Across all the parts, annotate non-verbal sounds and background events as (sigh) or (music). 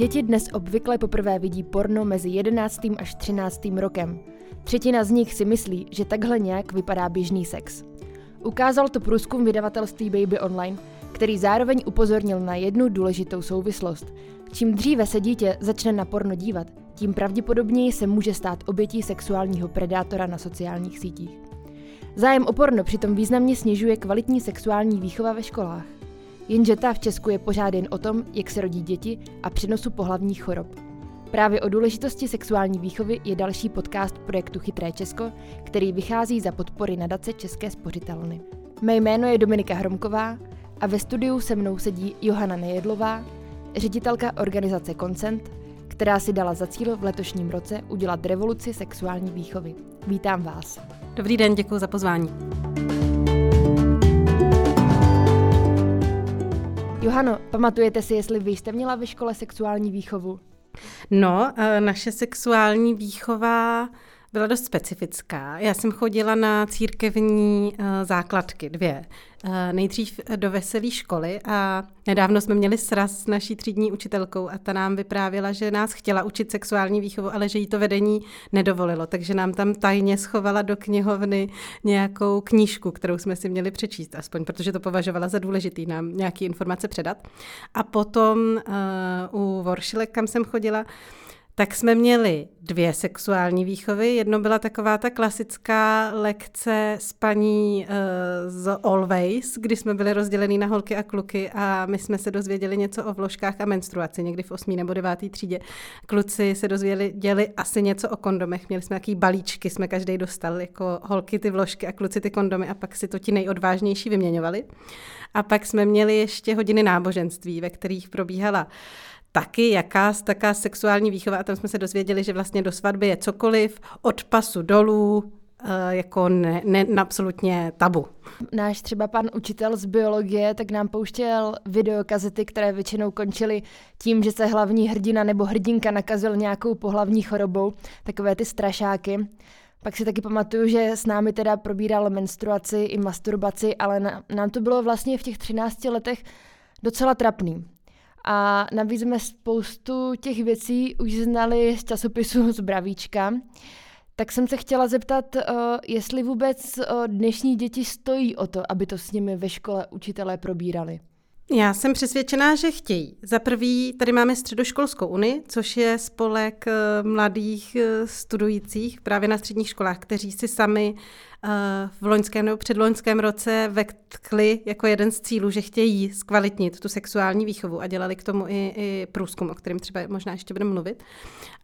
Děti dnes obvykle poprvé vidí porno mezi 11. až 13. rokem. Třetina z nich si myslí, že takhle nějak vypadá běžný sex. Ukázal to průzkum vydavatelství Baby Online, který zároveň upozornil na jednu důležitou souvislost. Čím dříve se dítě začne na porno dívat, tím pravděpodobněji se může stát obětí sexuálního predátora na sociálních sítích. Zájem o porno přitom významně snižuje kvalitní sexuální výchova ve školách. Jenže ta v Česku je pořád jen o tom, jak se rodí děti a přenosu pohlavních chorob. Právě o důležitosti sexuální výchovy je další podcast projektu Chytré Česko, který vychází za podpory nadace České spořitelny. Mé jméno je Dominika Hromková a ve studiu se mnou sedí Johana Nejedlová, ředitelka organizace Consent, která si dala za cíl v letošním roce udělat revoluci sexuální výchovy. Vítám vás. Dobrý den, děkuji za pozvání. Johano, pamatujete si, jestli vy jste měla ve škole sexuální výchovu? No, eh, naše sexuální výchova byla dost specifická. Já jsem chodila na církevní uh, základky, dvě. Uh, nejdřív do veselé školy a nedávno jsme měli sraz s naší třídní učitelkou a ta nám vyprávěla, že nás chtěla učit sexuální výchovu, ale že jí to vedení nedovolilo, takže nám tam tajně schovala do knihovny nějakou knížku, kterou jsme si měli přečíst, aspoň protože to považovala za důležitý nám nějaké informace předat. A potom uh, u Voršilek, kam jsem chodila, tak jsme měli dvě sexuální výchovy. Jedno byla taková ta klasická lekce s paní uh, z Always, kdy jsme byli rozdělení na holky a kluky a my jsme se dozvěděli něco o vložkách a menstruaci, někdy v 8. nebo 9. třídě. Kluci se dozvěděli asi něco o kondomech, měli jsme nějaký balíčky, jsme každý dostal, jako holky ty vložky a kluci ty kondomy a pak si to ti nejodvážnější vyměňovali. A pak jsme měli ještě hodiny náboženství, ve kterých probíhala uh, taky jaká taká sexuální výchova a tam jsme se dozvěděli, že vlastně do svatby je cokoliv od pasu dolů, eh, jako ne, ne, absolutně tabu. Náš třeba pan učitel z biologie tak nám pouštěl videokazety, které většinou končily tím, že se hlavní hrdina nebo hrdinka nakazil nějakou pohlavní chorobou, takové ty strašáky. Pak si taky pamatuju, že s námi teda probíral menstruaci i masturbaci, ale na, nám to bylo vlastně v těch 13 letech docela trapný. A navíc jsme spoustu těch věcí už znali z časopisu (laughs) Zbravíčka. Tak jsem se chtěla zeptat, uh, jestli vůbec uh, dnešní děti stojí o to, aby to s nimi ve škole učitelé probírali. Já jsem přesvědčená, že chtějí. Za prvý, tady máme Středoškolskou unii, což je spolek eh, mladých studujících právě na středních školách, kteří si sami v loňském nebo předloňském roce vetkli jako jeden z cílů, že chtějí zkvalitnit tu sexuální výchovu a dělali k tomu i, i průzkum, o kterém třeba možná ještě budeme mluvit.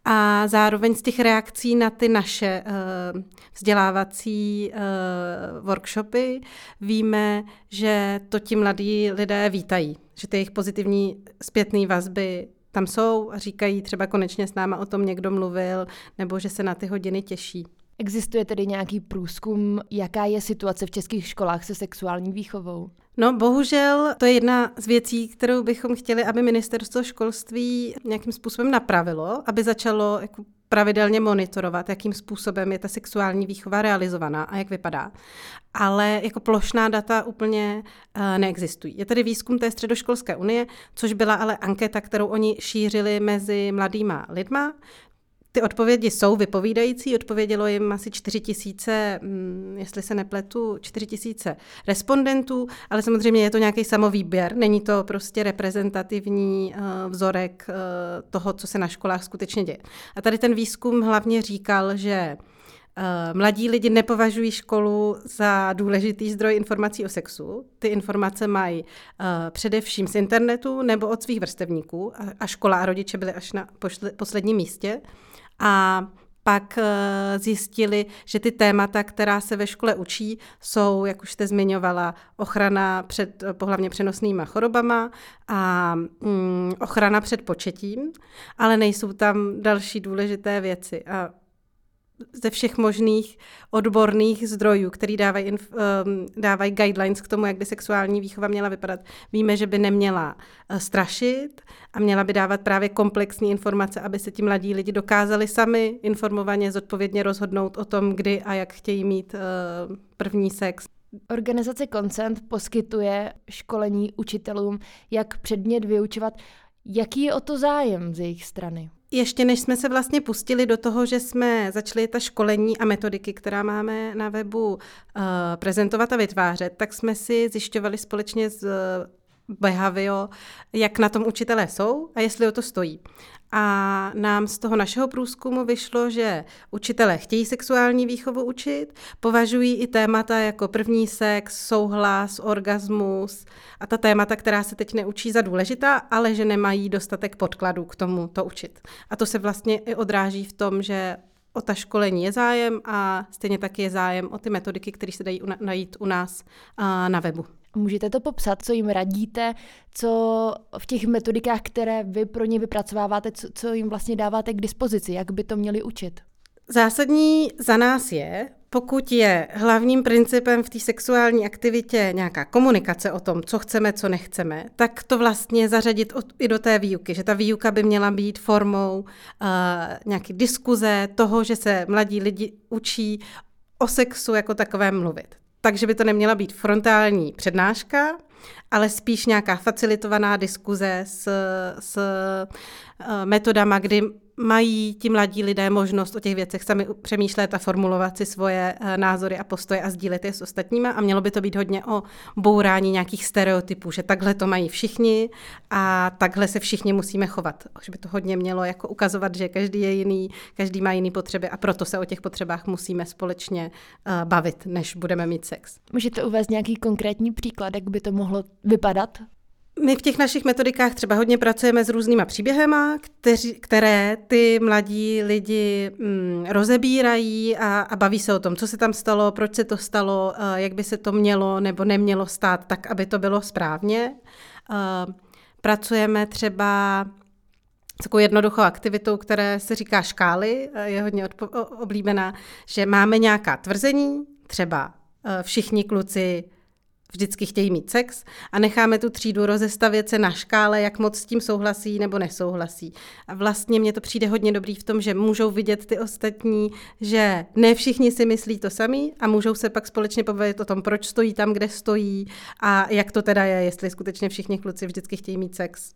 A zároveň z těch reakcí na ty naše uh, vzdělávací uh, workshopy víme, že to ti mladí lidé vítají, že ty jejich pozitivní zpětné vazby tam jsou a říkají třeba konečně s náma o tom někdo mluvil, nebo že se na ty hodiny těší. Existuje tedy nějaký průzkum, jaká je situace v českých školách se sexuální výchovou? No, bohužel to je jedna z věcí, kterou bychom chtěli, aby ministerstvo školství nějakým způsobem napravilo, aby začalo jako pravidelně monitorovat, jakým způsobem je ta sexuální výchova realizovaná a jak vypadá. Ale jako plošná data úplně uh, neexistují. Je tady výzkum té středoškolské unie, což byla ale anketa, kterou oni šířili mezi mladýma lidma, ty odpovědi jsou vypovídající, odpovědělo jim asi 4 tisíce, mm, jestli se nepletu, 4 tisíce respondentů, ale samozřejmě je to nějaký samovýběr, není to prostě reprezentativní uh, vzorek uh, toho, co se na školách skutečně děje. A tady ten výzkum hlavně říkal, že Uh, mladí lidi nepovažují školu za důležitý zdroj informací o sexu. Ty informace mají především z internetu nebo od svých vrstevníků a, škola a rodiče byli až na posledním místě. A pak eh, zjistili, že ty témata, která se ve škole učí, jsou, jak už jste zmiňovala, ochrana před pohlavně přenosnýma chorobama a mm, ochrana před početím, ale nejsou tam další důležité věci. A ze všech možných odborných zdrojů, který dávají, um, dávají guidelines k tomu, jak by sexuální výchova měla vypadat. Víme, že by neměla uh, strašit a měla by dávat právě komplexní informace, aby se ti mladí lidi dokázali sami informovaně, zodpovědně rozhodnout o tom, kdy a jak chtějí mít uh, první sex. Organizace Consent poskytuje školení učitelům, jak předmět vyučovat Jaký je o to zájem z jejich strany? Ještě než jsme se vlastně pustili do toho, že jsme začali ta školení a metodiky, která máme na webu, uh, prezentovat a vytvářet, tak jsme si zjišťovali společně s Behavio, jak na tom učitelé jsou a jestli o to stojí. A nám z toho našeho průzkumu vyšlo, že učitelé chtějí sexuální výchovu učit, považují i témata jako první sex, souhlas, orgasmus a ta témata, která se teď neučí za důležitá, ale že nemají dostatek podkladů k tomu to učit. A to se vlastně i odráží v tom, že o ta školení je zájem a stejně tak je zájem o ty metodiky, které se dají najít u nás na webu. Můžete to popsat, co jim radíte, co v těch metodikách, které vy pro ně vypracováváte, co, co jim vlastně dáváte k dispozici, jak by to měli učit? Zásadní za nás je, pokud je hlavním principem v té sexuální aktivitě nějaká komunikace o tom, co chceme, co nechceme, tak to vlastně zařadit i do té výuky, že ta výuka by měla být formou uh, nějaké diskuze, toho, že se mladí lidi učí o sexu jako takovém mluvit takže by to neměla být frontální přednáška, ale spíš nějaká facilitovaná diskuze s, s metodama, kdy mají ti mladí lidé možnost o těch věcech sami přemýšlet a formulovat si svoje eh, názory a postoje a sdílet je s ostatníma a mělo by to být hodně o bourání nějakých stereotypů, že takhle to mají všichni a takhle se všichni musíme chovat. Že by to hodně mělo jako ukazovat, že každý je jiný, každý má jiný potřeby a proto se o těch potřebách musíme společně uh, bavit, než budeme mít sex. Můžete uvést nějaký konkrétní příklad, jak by to mohlo vypadat? My v těch našich metodikách třeba hodně pracujeme s různýma příběhema, kteři, které ty mladí lidi mm, rozebírají a, a baví se o tom, co se tam stalo, proč se to stalo, uh, jak by se to mělo nebo nemělo stát tak, aby to bylo správně. Uh, pracujeme třeba s takovou jednoduchou aktivitou, které se říká škály, je hodně oblíbená, že máme nějaká tvrzení, třeba všichni kluci vždycky chtějí mít sex a necháme tu třídu rozestavět se na škále, jak moc s tím souhlasí nebo nesouhlasí. A vlastně mně to přijde hodně dobrý v tom, že můžou vidět ty ostatní, že ne všichni si myslí to sami a můžou se pak společně pobavit o tom, proč stojí tam, kde stojí a jak to teda je, jestli skutečně všichni kluci vždycky chtějí mít sex.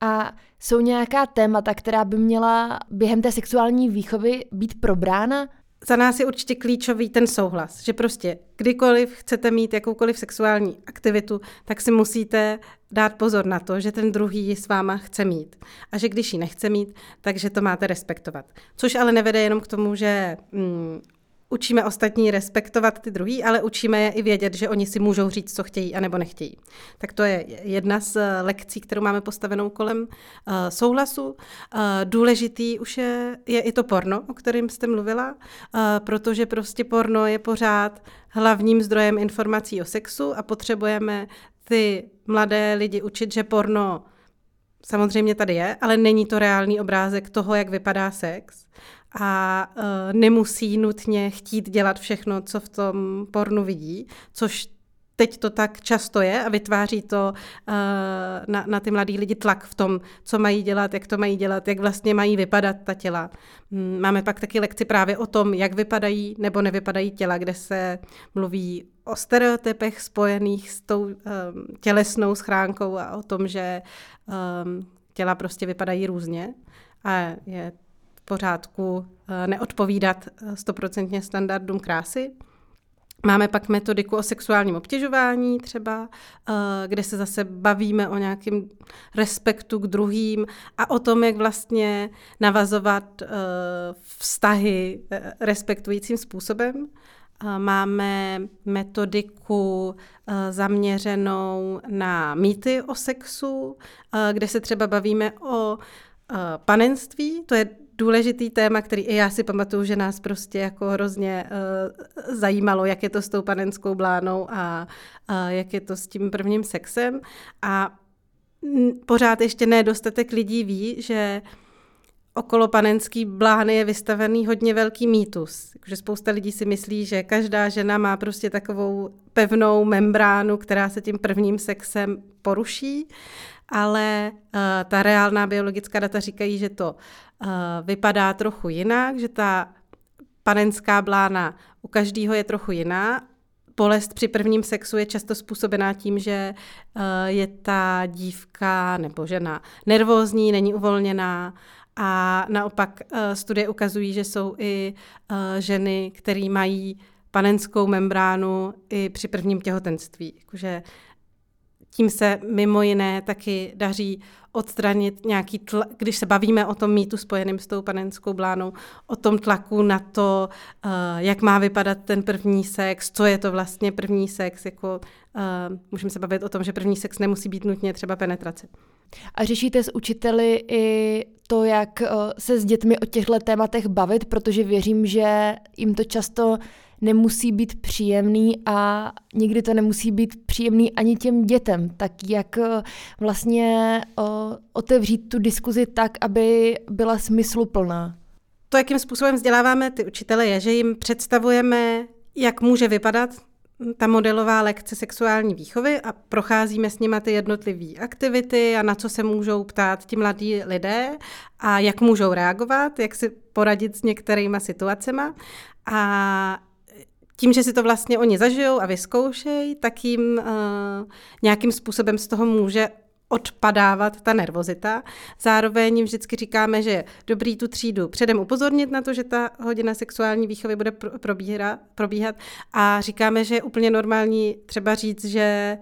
A jsou nějaká témata, která by měla během té sexuální výchovy být probrána? Za nás je určitě klíčový ten souhlas, že prostě kdykoliv chcete mít jakoukoliv sexuální aktivitu, tak si musíte dát pozor na to, že ten druhý ji s váma chce mít. A že když ji nechce mít, takže to máte respektovat. Což ale nevede jenom k tomu, že mm, učíme ostatní respektovat ty druhý, ale učíme je i vědět, že oni si můžou říct, co chtějí a nebo nechtějí. Tak to je jedna z eh, lekcí, kterou máme postavenou kolem uh, souhlasu. Uh, důležitý už je, je i to porno, o kterém jste mluvila, uh, protože prostě porno je pořád hlavním zdrojem informací o sexu a potřebujeme ty mladé lidi učit, že porno samozřejmě tady je, ale není to reálný obrázek toho, jak vypadá sex a uh, nemusí nutně chtít dělat všechno, co v tom pornu vidí, což teď to tak často je a vytváří to uh, na, na ty mladý lidi tlak v tom, co mají dělat, jak to mají dělat, jak vlastně mají vypadat ta těla. Mm, máme pak taky lekci právě o tom, jak vypadají nebo nevypadají těla, kde se mluví o stereotypech spojených s tou um, tělesnou schránkou a o tom, že um, těla prostě vypadají různě a je pořádku eh, neodpovídat eh, stoprocentně standardům krásy. Máme pak metodiku o sexuálním obtěžování třeba, eh, kde se zase bavíme o nějakém respektu k druhým a o tom, jak vlastně navazovat vztahy respektujícím způsobem. Máme metodiku zaměřenou na mýty o sexu, kde se třeba bavíme o panenství, to je důležitý téma, který i já si pamatuju, že nás prostě jako hrozně uh, zajímalo, jak je to s tou panenskou blánou a uh, jak je to s tím prvním sexem. A pořád ještě nedostatek lidí ví, že okolo panenský blány je vystavený hodně velký mýtus. Že spousta lidí si myslí, že každá žena má prostě takovou pevnou membránu, která se tím prvním sexem poruší ale uh, ta reálná biologická data říkají, že to uh, vypadá trochu jinak, že ta panenská blána u každého je trochu jiná. bolest při prvním sexu je často způsobená tím, že je ta dívka nebo žena nervózní, není uvolněná a naopak studie ukazují, že jsou i ženy, které mají panenskou membránu i při prvním těhotenství. Jakože tím se mimo jiné taky daří odstranit nějaký tlak, když se bavíme o tom mýtu spojeným s tou panenskou blánou, o tom tlaku na to, uh, jak má vypadat ten první sex, co je to vlastně první sex, jako uh, můžeme se bavit o tom, že první sex nemusí být nutně třeba penetrace. A řešíte s učiteli i to, jak uh, se s dětmi o těchto tématech bavit, protože věřím, že jim to často nemusí být příjemný a nikdy to nemusí být příjemný ani těm dětem. Tak jak eh, vlastně eh, otevřít tu diskuzi tak, aby byla smysluplná? To, jakým způsobem vzděláváme ty učitele, je, že jim představujeme, jak může vypadat ta modelová lekce sexuální výchovy a procházíme s nimi ty jednotlivé aktivity a na co se můžou ptát ti mladí lidé a jak můžou reagovat, jak si poradit s některýma situacemi. A tím, že si to vlastně oni zažijou a vyzkoušejí, tak jim uh, nějakým způsobem z toho může odpadávat ta nervozita. Zároveň jim vždycky říkáme, že je dobrý tu třídu předem upozornit na to, že ta hodina sexuální výchovy bude probíhat, probíhat a říkáme, že je úplně normální třeba říct, že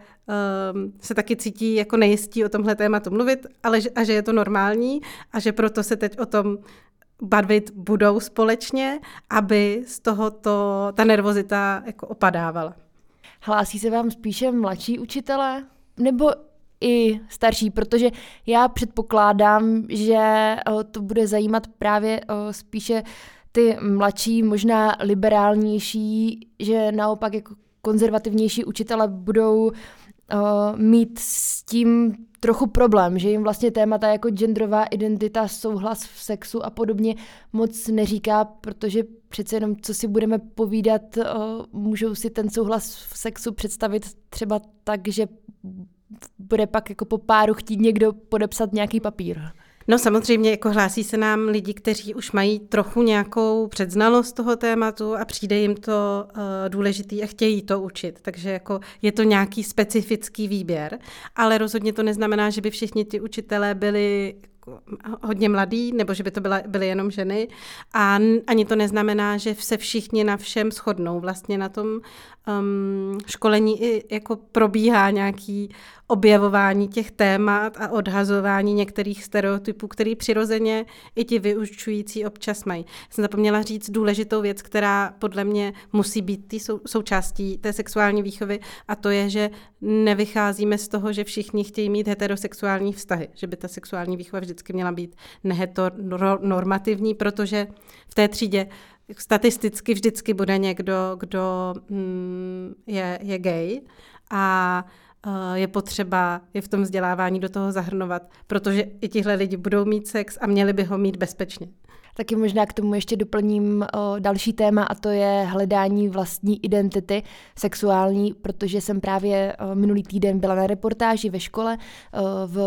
um, se taky cítí jako nejistí o tomhle tématu mluvit, ale a že je to normální a že proto se teď o tom bavit budou společně, aby z tohoto ta nervozita jako opadávala. Hlásí se vám spíše mladší učitelé nebo i starší, protože já předpokládám, že eh, to bude zajímat právě eh, spíše ty mladší, možná liberálnější, že naopak jako konzervativnější učitele budou uh, mít s tím trochu problém, že jim vlastně témata jako genderová identita, souhlas v sexu a podobně moc neříká, protože přece jenom, co si budeme povídat, můžou si ten souhlas v sexu představit třeba tak, že bude pak jako po páru chtít někdo podepsat nějaký papír. No samozřejmě, jako hlásí se nám lidi, kteří už mají trochu nějakou předznalost toho tématu a přijde jim to uh, důležitý a chtějí to učit. Takže jako je to nějaký specifický výběr, ale rozhodně to neznamená, že by všichni ti učitelé byli jako hodně mladý, nebo že by to byla, byly jenom ženy. A ani to neznamená, že se všichni na všem shodnou. Vlastně na tom um, školení i jako probíhá nějaký objevování těch témat a odhazování některých stereotypů, který přirozeně i ti vyučující občas mají. Jsem zapomněla říct důležitou věc, která podle mě musí být tý sou, součástí té sexuální výchovy a to je, že nevycházíme z toho, že všichni chtějí mít heterosexuální vztahy, že by ta sexuální výchova vždycky měla být neheteronormativní, protože v té třídě statisticky vždycky bude někdo, kdo mm, je, je gay a Eh, je potřeba je v tom vzdělávání do toho zahrnovat, protože i tihle lidi budou mít sex a měli by ho mít bezpečně. Taky možná k tomu ještě doplním o další téma a to je hledání vlastní identity sexuální, protože jsem právě o, minulý týden byla na reportáži ve škole o, v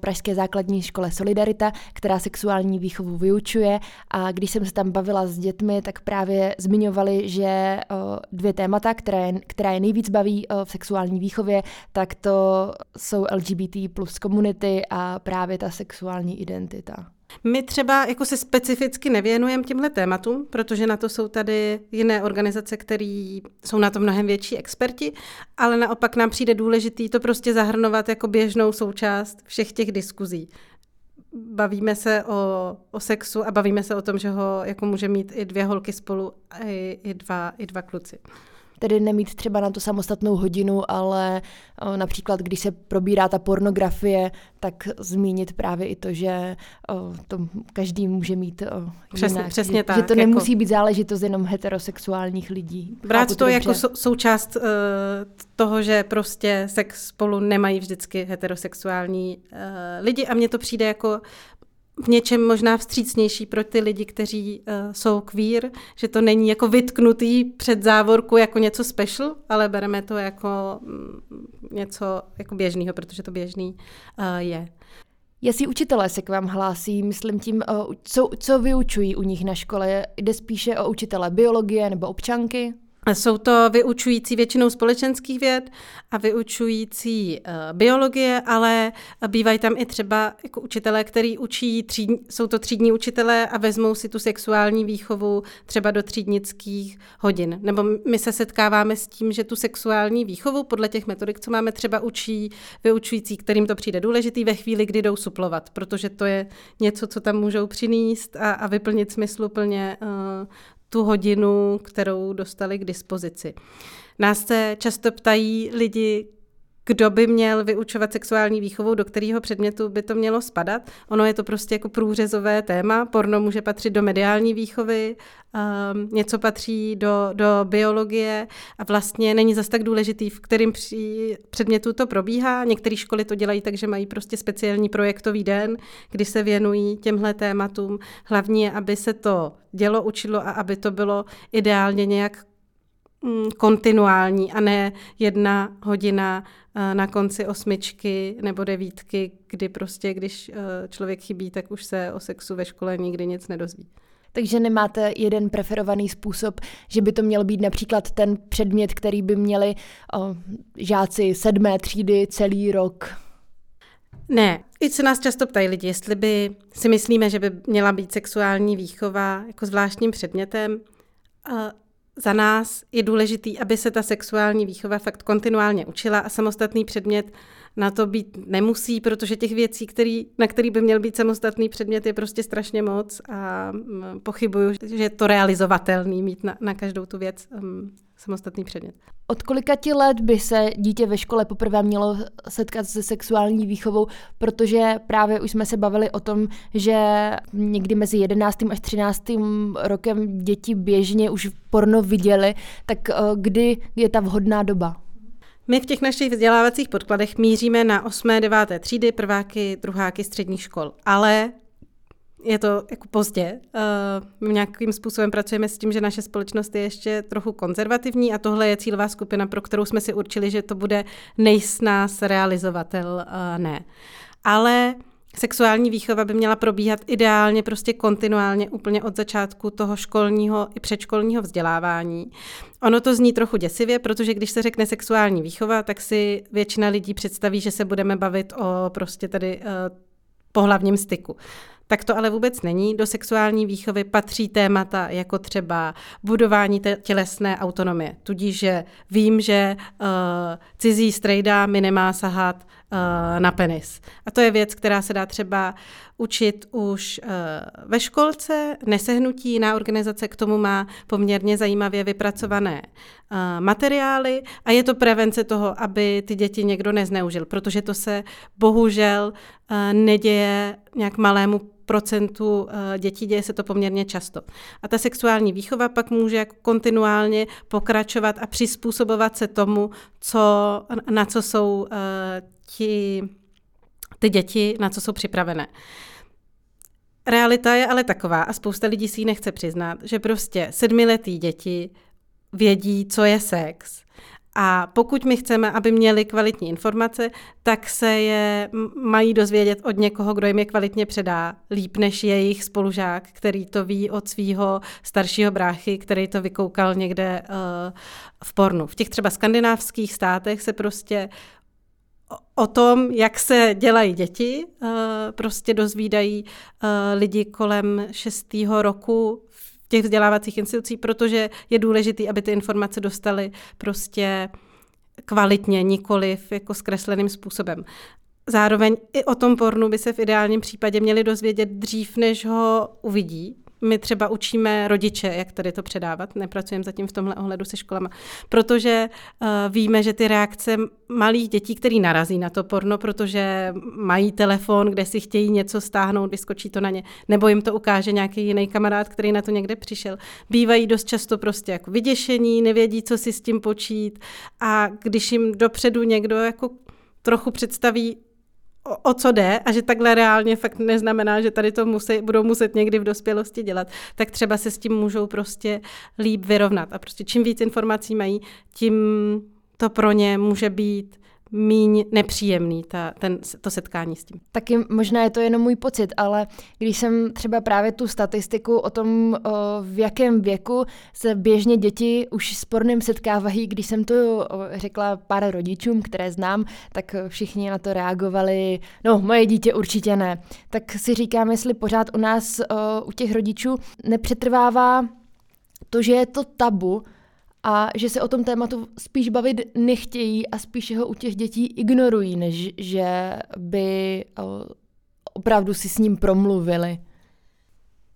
Pražské základní škole Solidarita, která sexuální výchovu vyučuje a když jsem se tam bavila s dětmi, tak právě zmiňovali, že dvě témata, které, která je nejvíc baví v sexuální výchově, tak to jsou LGBT plus komunity a právě ta sexuální identita. My třeba jako se specificky nevěnujeme těmhle tématům, protože na to jsou tady jiné organizace, které jsou na to mnohem větší experti, ale naopak nám přijde důležitý to prostě zahrnovat jako běžnou součást všech těch diskuzí. Bavíme se o, o sexu a bavíme se o tom, že ho jako může mít i dvě holky spolu, i, i, dva, i dva kluci tedy nemít třeba na to samostatnou hodinu, ale o, například, když se probírá ta pornografie, tak zmínit právě i to, že o, to každý může mít o, přesně, jinak, přesně že, tak, že to jako... nemusí být záležitost jenom heterosexuálních lidí. Brát to, to jako sou, součást uh, toho, že prostě sex spolu nemají vždycky heterosexuální uh, lidi. A mně to přijde jako v něčem možná vstřícnější pro ty lidi, kteří uh, jsou queer, že to není jako vytknutý před závorku jako něco special, ale bereme to jako mm, něco jako běžného, protože to běžný uh, je. Jestli učitelé se k vám hlásí, myslím tím, uh, co, co vyučují u nich na škole, jde spíše o učitele biologie nebo občanky? Jsou to vyučující většinou společenských věd a vyučující uh, biologie, ale bývají tam i třeba jako učitelé, který učí, tříd, jsou to třídní učitelé a vezmou si tu sexuální výchovu třeba do třídnických hodin. Nebo my se setkáváme s tím, že tu sexuální výchovu podle těch metodik, co máme, třeba učí vyučující, kterým to přijde důležitý ve chvíli, kdy jdou suplovat, protože to je něco, co tam můžou přinést a, a vyplnit smysluplně uh, tu hodinu, kterou dostali k dispozici. Nás se často ptají lidi, kdo by měl vyučovat sexuální výchovu, do kterého předmětu by to mělo spadat. Ono je to prostě jako průřezové téma. Porno může patřit do mediální výchovy, um, něco patří do, do biologie a vlastně není zas tak důležitý, v kterém při předmětu to probíhá. Některé školy to dělají tak, že mají prostě speciální projektový den, kdy se věnují těmhle tématům. Hlavně je, aby se to dělo, učilo a aby to bylo ideálně nějak kontinuální a ne jedna hodina Eh, na konci osmičky nebo devítky, kdy prostě, když eh, člověk chybí, tak už se o sexu ve škole nikdy nic nedozví. Takže nemáte jeden preferovaný způsob, že by to měl být například ten předmět, který by měli o, žáci sedmé třídy celý rok? Ne, i se nás často ptají lidi, jestli by si myslíme, že by měla být sexuální výchova jako zvláštním předmětem. Za nás je důležitý, aby se ta sexuální výchova fakt kontinuálně učila a samostatný předmět na to být nemusí, protože těch věcí, který, na který by měl být samostatný předmět, je prostě strašně moc a mm, pochybuju, že je to realizovatelný mít na, na každou tu věc um, samostatný předmět. Od kolika ti let by se dítě ve škole poprvé mělo setkat se sexuální výchovou, protože právě už jsme se bavili o tom, že někdy mezi 11. až 13. rokem děti běžně už porno viděli, tak eh, kdy je ta vhodná doba? My v těch našich vzdělávacích podkladech míříme na 8. 9. třídy, prváky, druháky středních škol. Ale je to jako pozdě. Uh, my nějakým způsobem pracujeme s tím, že naše společnost je ještě trochu konzervativní a tohle je cílová skupina, pro kterou jsme si určili, že to bude nejsnás realizovatel, ne. Ale Sexuální výchova by měla probíhat ideálně prostě kontinuálně úplně od začátku toho školního i předškolního vzdělávání. Ono to zní trochu děsivě, protože když se řekne sexuální výchova, tak si většina lidí představí, že se budeme bavit o prostě tady uh, pohlavním styku. Tak to ale vůbec není. Do sexuální výchovy patří témata jako třeba budování tělesné autonomie. Tudíž, že vím, že uh, cizí strejda mi nemá sahat na penis. A to je věc, která se dá třeba učit už uh, ve školce. Nesehnutí jiná organizace k tomu má poměrně zajímavě vypracované uh, materiály a je to prevence toho, aby ty děti někdo nezneužil, protože to se bohužel neděje nějak malému procentu eh, dětí děje se to poměrně často. A ta sexuální výchova pak může jako kontinuálně pokračovat a přizpůsobovat se tomu, co, na co jsou eh, ti, ty děti, na co jsou připravené. Realita je ale taková, a spousta lidí si ji nechce přiznat, že prostě sedmiletí děti vědí, co je sex a pokud my chceme, aby měli kvalitní informace, tak se je mají dozvědět od někoho, kdo jim je kvalitně předá, líp než jejich spolužák, který to ví od svého staršího bráchy, který to vykoukal někde uh, v pornu. V těch třeba skandinávských státech se prostě o tom, jak se dělají děti, uh, prostě dozvídají uh, lidi kolem šestého roku těch vzdělávacích institucí, protože je důležité, aby ty informace dostaly prostě kvalitně, nikoliv jako zkresleným způsobem. Zároveň i o tom pornu by se v ideálním případě měli dozvědět dřív, než ho uvidí, my třeba učíme rodiče, jak tady to předávat, nepracujeme zatím v tomhle ohledu se školama, protože uh, víme, že ty reakce malých dětí, který narazí na to porno, protože mají telefon, kde si chtějí něco stáhnout, vyskočí to na ně, nebo jim to ukáže nějaký jiný kamarád, který na to někde přišel, bývají dost často prostě jako vyděšení, nevědí, co si s tím počít. A když jim dopředu někdo jako trochu představí, o, o co jde a že takhle reálně fakt neznamená, že tady to musí, budou muset někdy v dospělosti dělat, tak třeba se s tím můžou prostě líp vyrovnat. A prostě čím víc informací mají, tím to pro ně může být míň nepříjemný ta, ten, to setkání s tím. Taky možná je to jenom můj pocit, ale když jsem třeba právě tu statistiku o tom, o, v jakém věku se běžně děti už s pornem setkávají, když jsem to řekla pár rodičům, které znám, tak všichni na to reagovali, no moje dítě určitě ne. Tak si říkám, jestli pořád u nás, o, u těch rodičů nepřetrvává to, že je to tabu, a že se o tom tématu spíš bavit nechtějí a spíš ho u těch dětí ignorují, než že by opravdu si s ním promluvili.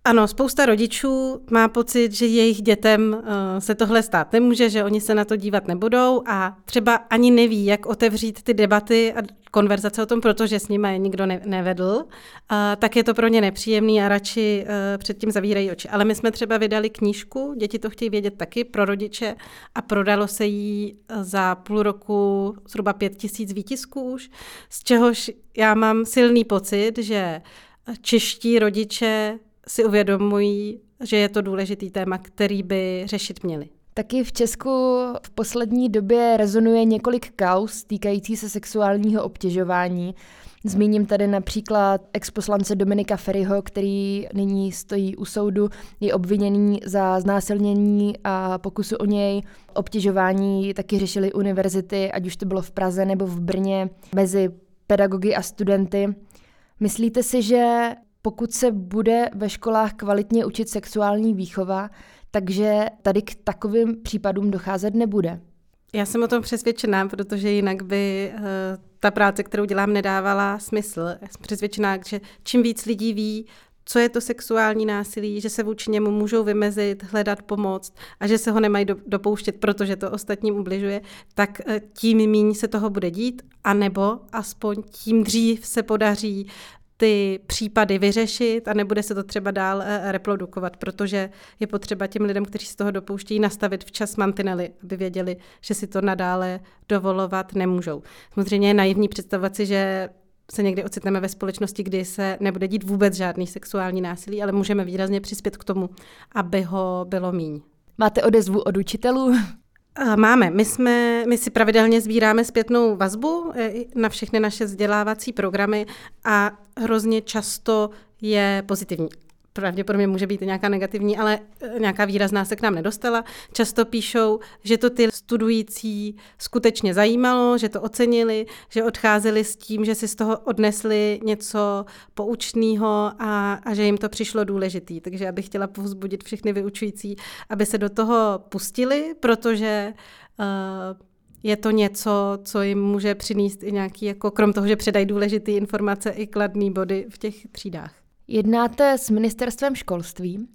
Ano, spousta rodičů má pocit, že jejich dětem uh, se tohle stát nemůže, že oni se na to dívat nebudou a třeba ani neví, jak otevřít ty debaty a konverzace o tom, protože s nimi je nikdo ne- nevedl, uh, tak je to pro ně nepříjemný a radši uh, předtím zavírají oči. Ale my jsme třeba vydali knížku, děti to chtějí vědět taky pro rodiče a prodalo se jí za půl roku zhruba pět tisíc výtisků už, z čehož já mám silný pocit, že čeští rodiče si uvědomují, že je to důležitý téma, který by řešit měli. Taky v Česku v poslední době rezonuje několik kaus týkající se sexuálního obtěžování. Zmíním tady například exposlance Dominika Ferryho, který nyní stojí u soudu, je obviněný za znásilnění a pokusu o něj. Obtěžování taky řešily univerzity, ať už to bylo v Praze nebo v Brně, mezi pedagogy a studenty. Myslíte si, že pokud se bude ve školách kvalitně učit sexuální výchova, takže tady k takovým případům docházet nebude. Já jsem o tom přesvědčená, protože jinak by uh, ta práce, kterou dělám, nedávala smysl. Já jsem přesvědčená, že čím víc lidí ví, co je to sexuální násilí, že se vůči němu můžou vymezit, hledat pomoc a že se ho nemají do, dopouštět, protože to ostatním ubližuje, tak uh, tím míň se toho bude dít, anebo aspoň tím dřív se podaří ty případy vyřešit a nebude se to třeba dál eh, reprodukovat, protože je potřeba těm lidem, kteří z toho dopouštějí, nastavit včas mantinely, aby věděli, že si to nadále dovolovat nemůžou. Samozřejmě je naivní představovat si, že se někdy ocitneme ve společnosti, kdy se nebude dít vůbec žádný sexuální násilí, ale můžeme výrazně přispět k tomu, aby ho bylo míň. Máte odezvu od učitelů? Máme. My, jsme, my si pravidelně sbíráme zpětnou vazbu e, na všechny naše vzdělávací programy a hrozně často je pozitivní pravděpodobně může být nějaká negativní, ale eh, nějaká výrazná se k nám nedostala. Často píšou, že to ty studující skutečně zajímalo, že to ocenili, že odcházeli s tím, že si z toho odnesli něco poučného a, a že jim to přišlo důležitý. Takže já bych chtěla povzbudit všechny vyučující, aby se do toho pustili, protože uh, je to něco, co jim může přinést i nějaký, jako krom toho, že předají důležité informace, i kladný body v těch třídách. Jednáte s ministerstvem školství.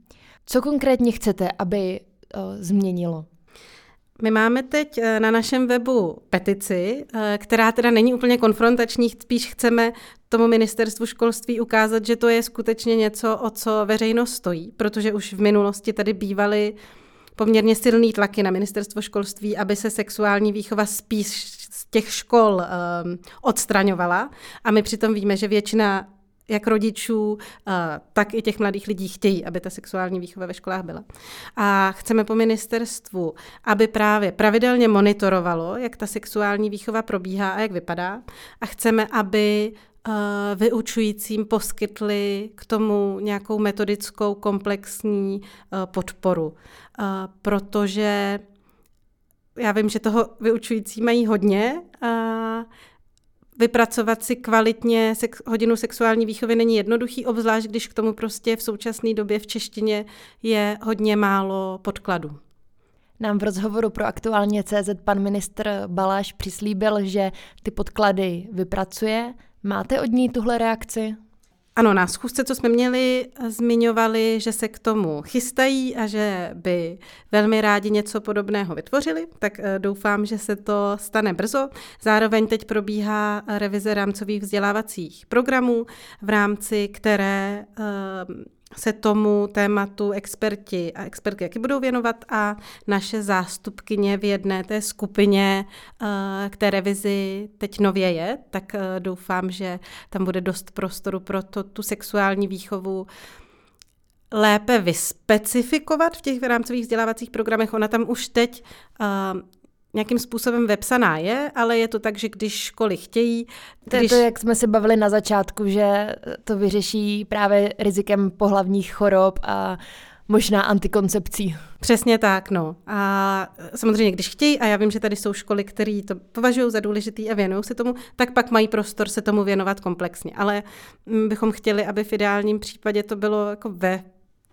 Co konkrétně chcete, aby uh, změnilo? My máme teď eh, na našem webu petici, eh, která teda není úplně konfrontační, spíš chceme tomu ministerstvu školství ukázat, že to je skutečně něco, o co veřejnost stojí, protože už v minulosti tady bývaly poměrně silný tlaky na ministerstvo školství, aby se sexuální výchova spíš z těch škol um, odstraňovala. A my přitom víme, že většina jak rodičů, tak i těch mladých lidí chtějí, aby ta sexuální výchova ve školách byla. A chceme po ministerstvu, aby právě pravidelně monitorovalo, jak ta sexuální výchova probíhá a jak vypadá. A chceme, aby vyučujícím poskytli k tomu nějakou metodickou komplexní podporu. Protože já vím, že toho vyučující mají hodně, vypracovat si kvalitně sex, hodinu sexuální výchovy není jednoduchý, obzvlášť když k tomu prostě v současné době v češtině je hodně málo podkladů. Nám v rozhovoru pro aktuálně CZ pan ministr Baláš přislíbil, že ty podklady vypracuje. Máte od ní tuhle reakci? Ano, na schůzce, co jsme měli, zmiňovali, že se k tomu chystají a že by velmi rádi něco podobného vytvořili, tak eh, doufám, že se to stane brzo. Zároveň teď probíhá revize rámcových vzdělávacích programů, v rámci které eh, se tomu tématu experti a expertky jaký budou věnovat a naše zástupkyně v jedné té skupině k té revizi teď nově je, tak doufám, že tam bude dost prostoru pro to, tu sexuální výchovu lépe vyspecifikovat v těch rámcových vzdělávacích programech. Ona tam už teď nějakým způsobem vepsaná je, ale je to tak, že když školy chtějí... Když... To je to, jak jsme se bavili na začátku, že to vyřeší právě rizikem pohlavních chorob a možná antikoncepcí. Přesně tak, no. A samozřejmě, když chtějí, a já vím, že tady jsou školy, které to považují za důležitý a věnují se tomu, tak pak mají prostor se tomu věnovat komplexně. Ale bychom chtěli, aby v ideálním případě to bylo jako ve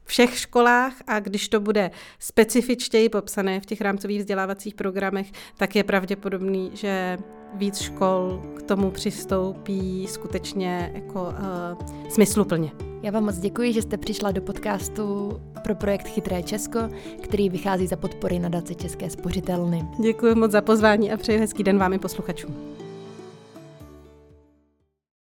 všech školách a když to bude specifičtěji popsané v těch rámcových vzdělávacích programech, tak je pravděpodobný, že víc škol k tomu přistoupí skutečně jako uh, smysluplně. Já vám moc děkuji, že jste přišla do podcastu pro projekt Chytré Česko, který vychází za podpory nadace České spořitelny. Děkuji moc za pozvání a přeji hezký den vám i posluchačům.